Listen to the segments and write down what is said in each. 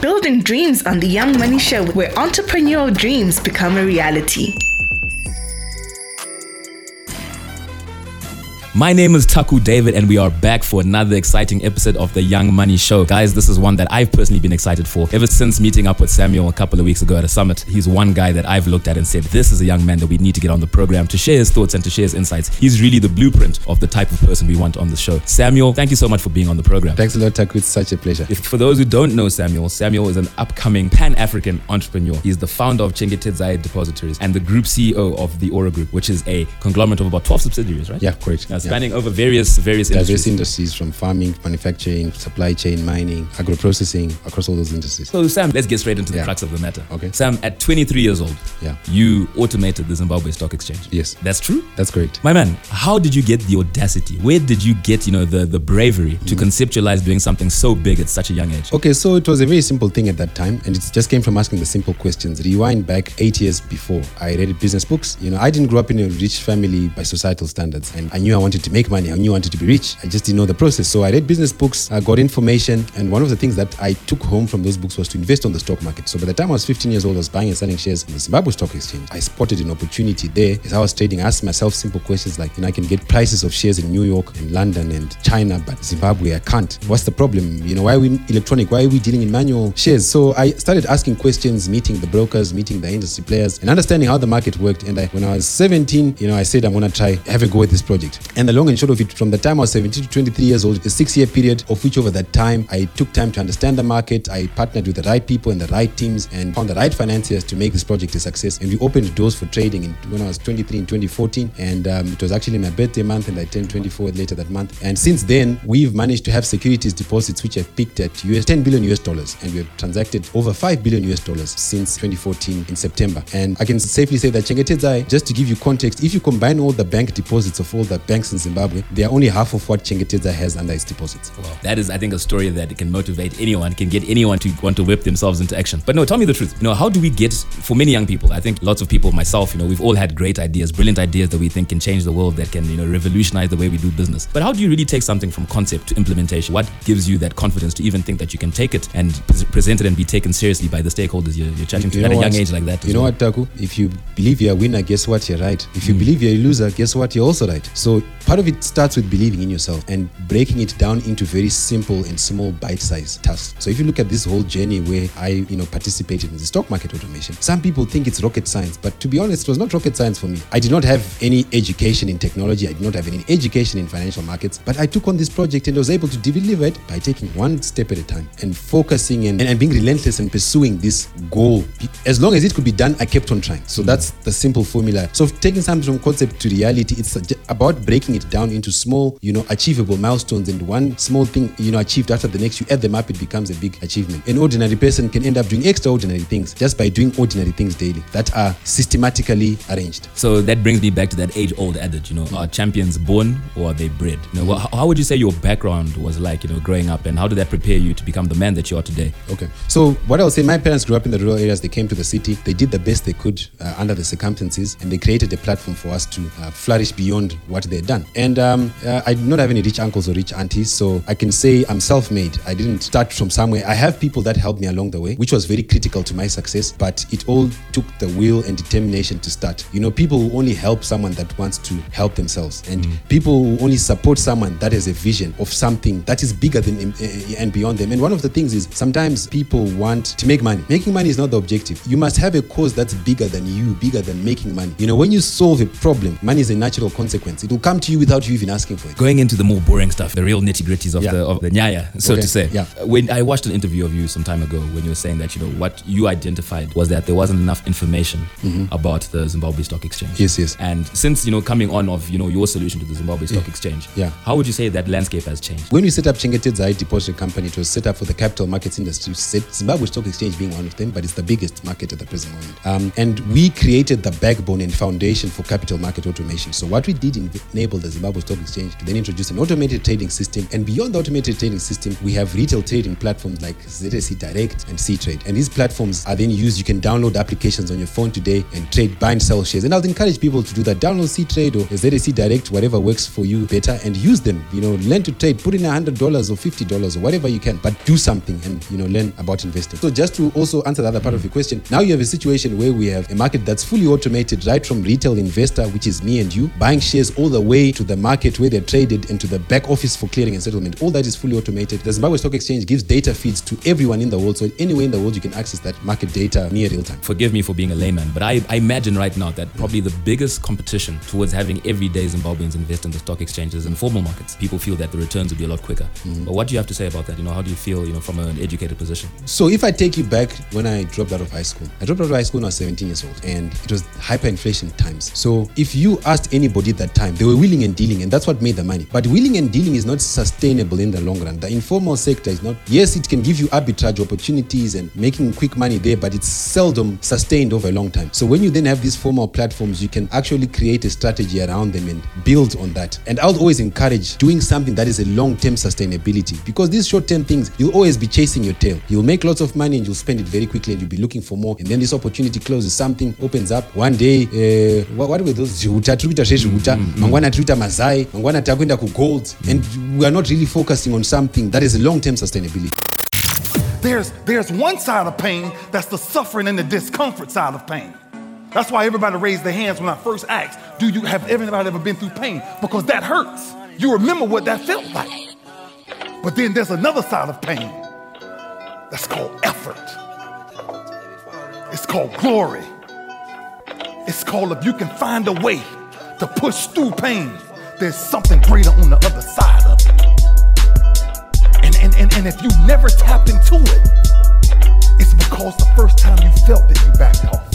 building dreams on the Young Money Show, where entrepreneurial dreams become a reality. My name is Taku David, and we are back for another exciting episode of the Young Money Show. Guys, this is one that I've personally been excited for ever since meeting up with Samuel a couple of weeks ago at a summit. He's one guy that I've looked at and said, This is a young man that we need to get on the program to share his thoughts and to share his insights. He's really the blueprint of the type of person we want on the show. Samuel, thank you so much for being on the program. Thanks a lot, Taku. It's such a pleasure. If, for those who don't know Samuel, Samuel is an upcoming Pan African entrepreneur. He's the founder of Chengetedzai Depositories and the group CEO of the Aura Group, which is a conglomerate of about 12 subsidiaries, right? Yeah, correct. Now, spanning over various various Diverse industries. industries from farming, manufacturing, supply chain, mining, agro processing, across all those industries. So Sam, let's get straight into the Yeah. crux of the matter. Okay. Sam, at 23 years old, Yeah. you automated the Zimbabwe Stock Exchange. Yes. That's true? That's correct. My man, how did you get the audacity? Where did you get, you know, the, the bravery to Mm-hmm. conceptualize doing something so big at such a young age? Okay, so it was a very simple thing at that time, and it just came from asking the simple questions. Rewind back eight years before, I read business books. You know, I didn't grow up in a rich family by societal standards, and I knew I wanted to make money. I knew I wanted to be rich. I just didn't know the process. So I read business books, I got information, and one of the things that I took home from those books was to invest on the stock market. So by the time I was 15 years old, I was buying and selling shares on the Zimbabwe Stock Exchange. I spotted an opportunity there. As I was trading, I asked myself simple questions like, you know, I can get prices of shares in New York and London and China, but Zimbabwe, I can't. What's the problem? You know, why are we electronic? Why are we dealing in manual shares? So I started asking questions, meeting the brokers, meeting the industry players, and understanding how the market worked. And I, when I was 17, you know, I said I'm gonna try have a go at this project. And the long and short of it, from the time I was 17 to 23 years old, a six-year period of which over that time I took time to understand the market. I partnered with the right people and the right teams and found the right financiers to make this project a success. And we opened doors for trading in, when I was 23 in 2014, and um, it was actually my birthday month, and I turned 24 later that month. And since then, we've managed to have securities deposits which have peaked at US 10 billion US dollars, and we have transacted over 5 billion US dollars since 2014 in September. And I can safely say that Chengetedzai, just to give you context, if you combine all the bank deposits of all the banks in Zimbabwe, they are only half of what Chengetedzai has under its deposits. Wow. That is, I think, a story that can motivate anyone, can get anyone to want to whip themselves into action. But no, tell me the truth. You know, how do we get, for many young people, I think lots of people, myself, you know, we've all had great ideas, brilliant ideas that we think can change the world, that can, you know, revolutionize the way we do business. But how do you really take something from concept to implementation? What gives you that confidence to even think that you can take it and pre- present it and be taken seriously by the stakeholders you're, you're chatting to You at a know young what? age like that? You know well? what, Taku? If you believe you're a winner, guess what? You're right. If Mm. you believe you're a loser, guess what? You're also right. So part of it starts with believing in yourself and breaking it down into very simple and small bite-sized tasks. So if you look at this whole journey where I, you know, participated in the stock market automation, some people think it's rocket science, but to be honest, it was not rocket science for me. I did not have any education in technology. I did not have any education in financial markets, but I took on this project and was able to deliver it by taking one step at a time and focusing and, and being relentless and pursuing this goal. As long as it could be done, I kept on trying. So hmm. that's the simple formula. So taking something from concept to reality, it's about breaking it down into small, you know, achievable milestones. And one small thing, you know, achieved after the next, you add them up, it becomes a big achievement. An ordinary person can end up doing extraordinary things just by doing ordinary things daily that are systematically arranged. So that brings me back to that age-old adage, you know, are champions born or are they bred? You know, how would you say your background was like, you know, growing up, and how did that prepare you to become the man that you are today? Okay. So what I'll say, my parents grew up in the rural areas. They came to the city. They did the best they could uh, under the circumstances, and they created a platform for us to uh, flourish beyond what they'd done. And um, uh, I did not have any rich uncles or rich aunties, so I can say I'm self-made. I didn't start from somewhere. I have people that helped me along the way, which was very critical to my success. But it all took the will and determination to start. You know, people will only help someone that wants to help themselves, and people will only support someone that has a vision of something that is bigger than uh, and beyond them. And one of the things is sometimes people want to make money. Making money is not the objective. You must have a cause that's bigger than you, bigger than making money. You know, when you solve a problem, money is a natural consequence. It will come to you without you even asking for it. Going into the more boring stuff, the real nitty gritties of Yeah. the of the nyaya, so Okay, to say. yeah. When I watched an interview of you some time ago, when you were saying that you know what you identified was that there wasn't enough information about the Zimbabwe Stock Exchange. Mm-hmm. Yes, yes. And since you know coming on of you know your solution to the Zimbabwe Stock Exchange, Yeah. how would you say that landscape has changed? When we set up Chengetedzai Depository Company, it was set up for the capital markets industry, Zimbabwe Stock Exchange being one of them, but it's the biggest market at the present moment. Um, and we created the backbone and foundation for capital market automation. So what we did en- enable the Zimbabwe Stock Exchange to then introduce an automated trading system. And beyond the automated trading system, we have retail trading platforms like ZSE Direct and C Trade. And these platforms are then used. You can download applications on your phone today and trade, buy and sell shares. And I'd encourage people to do that. Download C Trade or ZSE Direct, whatever works for you better, and use them. You know, learn to trade. Put in a hundred dollars or fifty dollars or whatever you can, but do something and you know learn about investing. So just to also answer the other part of your question, now you have a situation where we have a market that's fully automated, right from retail investor, which is me and you, buying shares all the way to the market where they're traded and to the back office for clearing and settlement. All that is fully automated. The Zimbabwe Stock Exchange gives data feeds to everyone in the world. So anywhere in the world you can access that market data near real time. Forgive me for being a layman, but I, I imagine right now that probably the biggest competition towards having everyday Zimbabweans invest in the stock exchanges and formal markets, people feel that the returns would be a lot quicker. Mm-hmm. But what do you have to say about that? You know, how do you feel, you know, from an educated position? So if I take you back when I dropped out of high school, I dropped out of high school when I was 17 years old, and it was hyperinflation times. So if you asked anybody at that time, they were willing and dealing, and that's what made the money. But willing and dealing is not sustainable in the long run. The informal sector is not. Yes, it can give you arbitrage opportunities and making quick money there, but it's seldom sustained over a long time. So when you then have these formal platforms, you can actually create a strategy around them and build on that. And I'll always encourage doing something that is a long-term sustainability because these short-term things, you'll always be chasing your tail. You'll make lots of money and you'll spend it very quickly and you'll be looking for more. And then this opportunity closes, something opens up. One day, uh, what, what were those zvihuta takuenda kugold and we are not really focusing on something that is long-term sustainability There's, there's one side of pain that's the suffering and the discomfort side of pain. That's why everybody raised their hands when I first asked, Do you have everybody ever been through pain? Because that hurts. You remember what that felt like. But then there's another side of pain that's called effort. It's called glory. It's called if you can find a way to push through pain, there's something greater on the other side of it. And, and, and, and if you never tapped into it, it's because the first time you felt it, you backed off.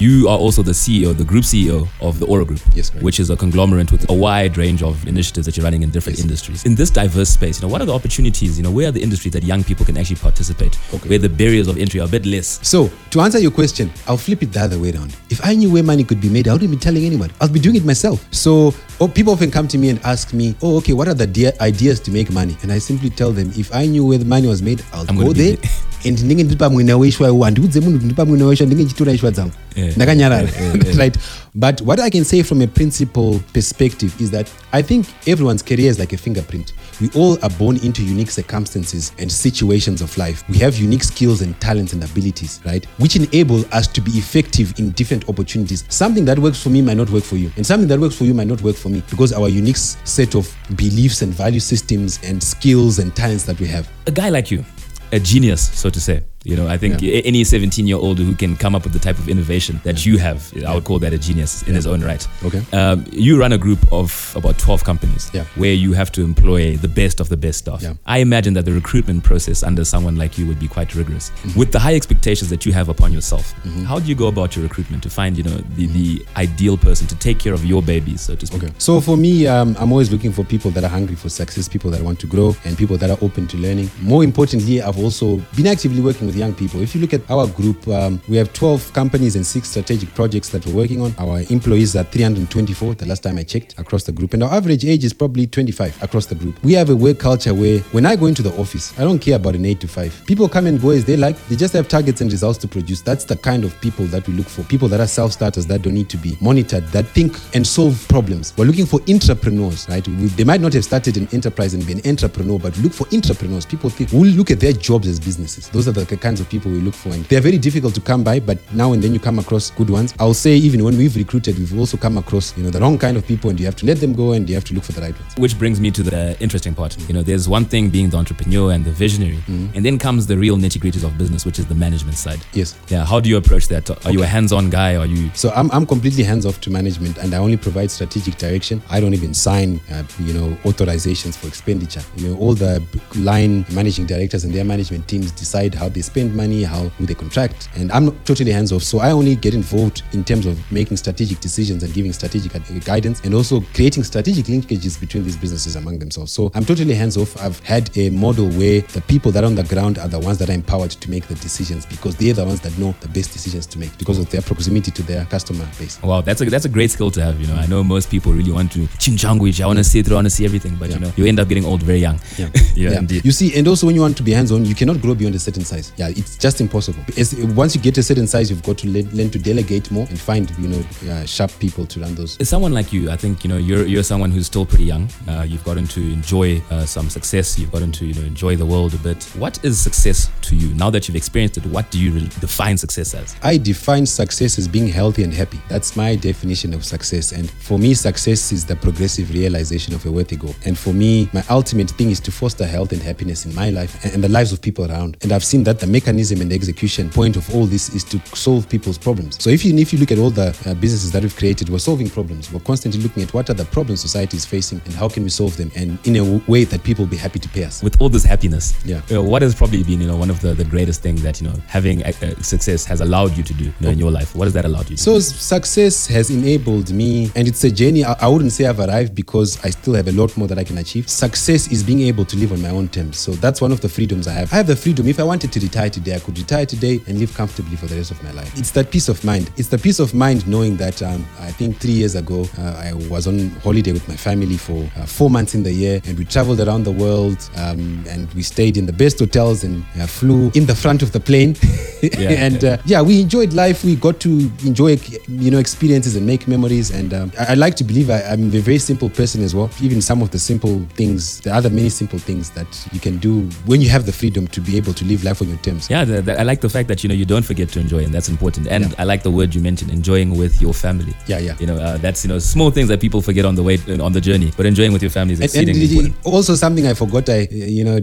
You are also the CEO, the group CEO of the Aura Group, Yes, correct. which is a conglomerate with a wide range of initiatives that you're running in different Yes. industries. In this diverse space, you know, what are the opportunities? You know, where are the industries that young people can actually participate? Okay. Where the barriers of entry are a bit less. So, to answer your question, I'll flip it the other way around. If I knew where money could be made, I wouldn't be telling anyone. I'll be doing it myself. So, oh, people often come to me and ask me, "Oh, okay, what are the de- ideas to make money?" And I simply tell them, if I knew where the money was made, I'll I'm go there. and ndinenge ndiri pamwena weishwa iwo handiudze munhu kuti ndiri pamwena weishwa ndinenge ndichitora ishwa dzangu ndakanyarara. Right. But what i can say from a principal perspective is that i think everyone's career is like a fingerprint. We all are born into unique circumstances and situations of life. We have unique skills and talents and abilities right? Which enable us to be effective in different opportunities. Something that works for me might not work for you and something that works for you might not work for me because our unique set of beliefs and value systems and skills and talents that we have a guy like you, a genius, so to say. You know, I think a- any 17 year old who can come up with the type of innovation that you have, I would call that a genius in his own right. Okay. Um, you run a group of about 12 companies Yeah. where you have to employ the best of the best staff. Yeah. I imagine that the recruitment process under someone like you would be quite rigorous. Mm-hmm. With the high expectations that you have upon yourself, how do you go about your recruitment to find, you know, the, the ideal person to take care of your babies, so to speak? Okay. So for me, um, I'm always looking for people that are hungry for success, people that want to grow, and people that are open to learning. More importantly, I've also been actively working with young people. If you look at our group, um, we have 12 companies and six strategic projects that we're working on. Our employees are 324 the last time I checked across the group, and our average age is probably 25 across the group. We have a work culture where when I go into the office, I don't care about an 8 to 5. People come and go as they like, they just have targets and results to produce. That's the kind of people that we look for. People that are self starters that don't need to be monitored, that think and solve problems. We're looking for entrepreneurs, right? We, they might not have started an enterprise and be an entrepreneur, but look for entrepreneurs. People think we'll look at their jobs as businesses. Those are the kinds of people we look for. And they're very difficult to come by, but now and then you come across good ones. I'll say even when we've recruited, we've also come across, you know, the wrong kind of people and you have to let them go and you have to look for the right ones. Which brings me to the interesting part. You know, there's one thing being the entrepreneur and the visionary, and then comes the real nitty gritties of business, which is the management side. Yes. Yeah. How do you approach that? Are you a hands-on guy? Are you? So I'm, I'm completely hands off to management and I only provide strategic direction. I don't even sign, uh, you know, authorizations for expenditure. You know, all the line managing directors and their management teams decide how they spend money, how would they contract, and I'm not totally hands off. So I only get involved in terms of making strategic decisions and giving strategic guidance, and also creating strategic linkages between these businesses among themselves. So I'm totally hands off. I've had a model where the people that are on the ground are the ones that are empowered to make the decisions because they're the ones that know the best decisions to make because of their proximity to their customer base. Wow, that's a that's a great skill to have. You know, I know most people really want to chinchanguish. I want to see through, I want to see everything, but you know, you end up getting old very young. Yeah. yeah, indeed. You see, and also when you want to be hands-on, you cannot grow beyond a certain size. Yeah, it's just impossible. As, once you get a certain size, you've got to learn, learn to delegate more and find, you know, uh, sharp people to run those. As someone like you, I think you know you're you're someone who's still pretty young. Uh, you've gotten to enjoy uh, some success. You've gotten to you know enjoy the world a bit. What is success to you now that you've experienced it? What do you re- define success as? I define success as being healthy and happy. That's my definition of success. And for me, success is the progressive realization of a worthy goal. And for me, my ultimate thing is to foster health and happiness in my life and, and the lives of people around. And I've seen that the mechanism and the execution point of all this is to solve people's problems. So if you if you look at all the uh, businesses that we've created, we're solving problems. We're constantly looking at what are the problems society is facing and how can we solve them, and in a w- way that people will be happy to pay us. With all this happiness, Yeah. you know, what has probably been you know one of the, the greatest things that you know having uh, uh, success has allowed you to do you know, in your life? What has that allowed you to? So do? success has enabled me, and it's a journey. I, I wouldn't say I've arrived because I still have a lot more that I can achieve. Success is being able to live on my own terms. So that's one of the freedoms I have. I have the freedom. If I wanted to retire today, I could retire today and live comfortably for the rest of my life. It's that peace of mind. It's the peace of mind knowing that um, I think three years ago uh, I was on holiday with my family for uh, four months in the year, and we traveled around the world, um, and we stayed in the best hotels and uh, flew in the front of the plane. and uh, yeah, we enjoyed life. We got to enjoy, you know, experiences and make memories. And um, I, I like to believe I, I'm a very simple person as well. Even some of the simple things, the other many simple things that you can do when you have the freedom to be able to live life on your terms. Yeah, the, the, I like the fact that you know you don't forget to enjoy, and that's important. And I like the word you mentioned, enjoying with your family. Yeah, yeah. You know, uh, that's you know small things that people forget on the way on the journey, but enjoying with your family is And, and important. also something I forgot. I you know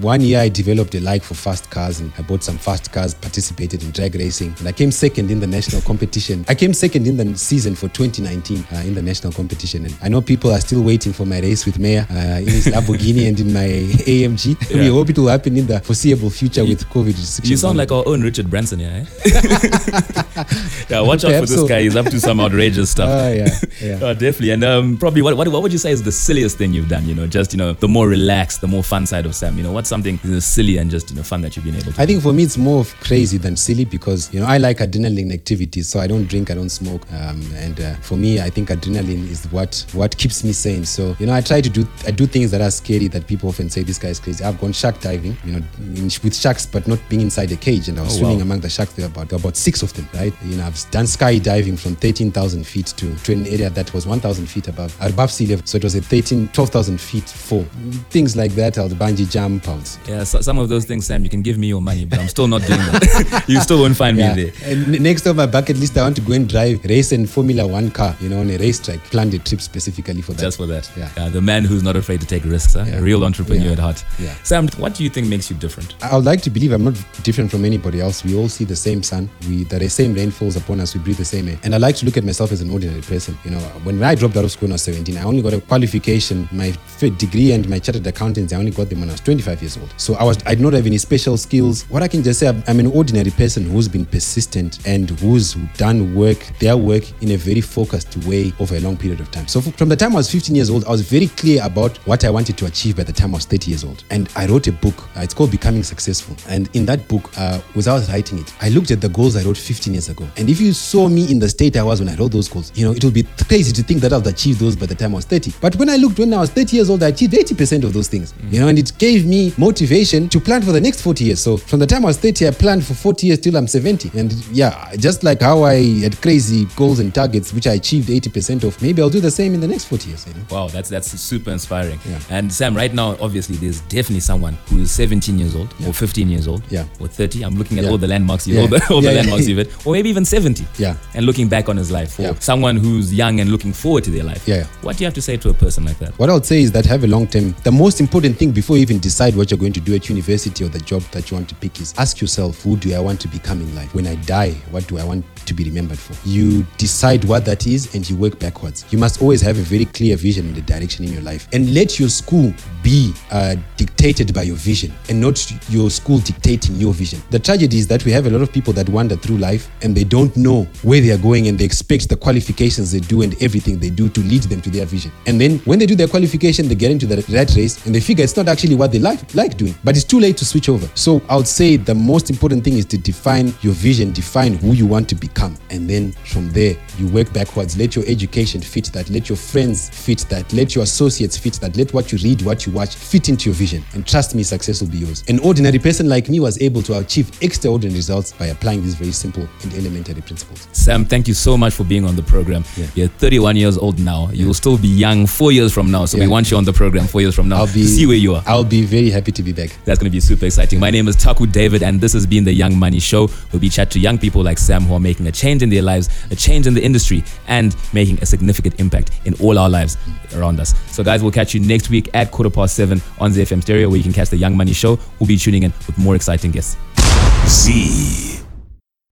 one year I developed a like for fast cars and I bought some fast cars, participated in drag racing, and I came second in the national competition. I came second in the season for 2019 uh, in the national competition, and I know people are still waiting for my race with Mayor uh, in his Lamborghini and in my AMG. We hope it will happen in the foreseeable future with COVID restrictions. You sound like our own Richard Branson, yeah. Eh? yeah, watch out for this guy. He's up to some outrageous stuff. Oh, yeah, yeah. Oh, definitely. And um, probably, what, what what would you say is the silliest thing you've done? You know, just you know, the more relaxed, the more fun side of Sam. You know, what's something you know, silly and just you know fun that you've been able to? I think for me it's more of crazy than silly because you know I like adrenaline activities, so I don't drink, I don't smoke, um, and uh, for me I think adrenaline is what what keeps me sane. So you know I try to do I do things that are scary that people often say this guy is crazy. I've gone shark diving, you know, in, with sharks, but not being inside a cage, and I was Oh, swimming wow. among the sharks. There were about there were about six of them, right? You know I've done skydiving from 13,000 feet to, to an area that was 1,000 feet above above sea level, so it was a 13 12,000 feet fall. Things like that. I'll bungee jump. I'll yeah, so, some of those things, Sam. You can give me your money, but I'm still not doing that. you still won't find Yeah. me there. And next on my bucket list, I want to go and drive race and Formula One car, you know, on a racetrack. Planned a trip specifically for that. Just for that. Yeah. Uh, the man who's not afraid to take risks, huh? Yeah. a real entrepreneur Yeah. at heart. Yeah. Sam, what do you think makes you different? I would like to believe I'm not different from anybody else. We all see the same sun. We that the same rain falls upon us. We breathe the same air. And I like to look at myself as an ordinary person. You know, when I dropped out of school when I was 17, I only got a qualification. My degree and my chartered accountants, I only got them when I was 25 years old. So I was I did not have any special skills. What I can just say, I'm, an ordinary person who's been persistent and who's done work, their work in a very focused way over a long period of time. So from the time I was 15 years old, I was very clear about what I wanted to achieve by the time I was 30 years old. And I wrote a book. Uh, it's called Becoming Successful. And in that book, uh, without writing it, I looked at the goals I wrote 15 years ago. And if you saw me in the state I was when I wrote those goals, you know, it would be crazy to think that I've achieved those by the time I was 30. But when I looked when I was 30 years old, I achieved 80% of those things. You know, and it gave me motivation to plan for the next 40 years. So from the time I was 30, I planned for 40 years till I'm 70. And yeah, just like how I had crazy goals and targets, which I achieved 80% of, maybe I'll do the same in the next 40 years. You know? Wow, that's that's super inspiring. Yeah. And Sam, right now, obviously, there's definitely someone who is 17 years old or 15 years old Yeah. or 30. I'm looking at Yeah. all the landmarks, you Yeah. all the, all Yeah, the yeah. landmarks you've hit, or maybe even 70. Yeah. And looking back on his life, or Yeah. someone who's young and looking forward to their life. Yeah, yeah. What do you have to say to a person like that? What I would say is that have a long term. The most important thing before you even decide what you're going to do at university or the job that you want to pick is ask yourself, who do I want to become in life? When I die, what do I want to be remembered for? You decide what that is and you work backwards. You must always have a very clear vision in the direction in your life and let your school be uh, dictated by your vision and not your school dictating your vision. The tragedy is that we have a lot of people that wander through life and they don't know where they are going and they expect the qualifications they do and everything they do to lead them to their vision. And then when they do their qualification, they get into the rat race and they figure it's not actually what they like, like doing. But it's too late to switch over. So I would say the most important thing is to define your vision, define who you want to become. And then from there, you work backwards. Let your education fit that. Let your friends fit that. Let your associates fit that. Let what you read, what you watch fit into your vision. And trust me, success will be yours. An ordinary person like me was able to achieve extraordinary results by applying this very simple elementary principles. Sam, thank you so much for being on the program. Yeah. You're 31 years old now. You'll still be young four years from now. So we want you on the program four years from now I'll be to see where you are. I'll be very happy to be back. That's going to be super exciting. My name is Taku David, and this has been the Young Money Show, where we chat to young people like Sam who are making a change in their lives, a change in the industry, and making a significant impact in all our lives around us. So, guys, we'll catch you next week at quarter past seven on ZFM Stereo, where you can catch the Young Money Show. We'll be tuning in with more exciting guests. Z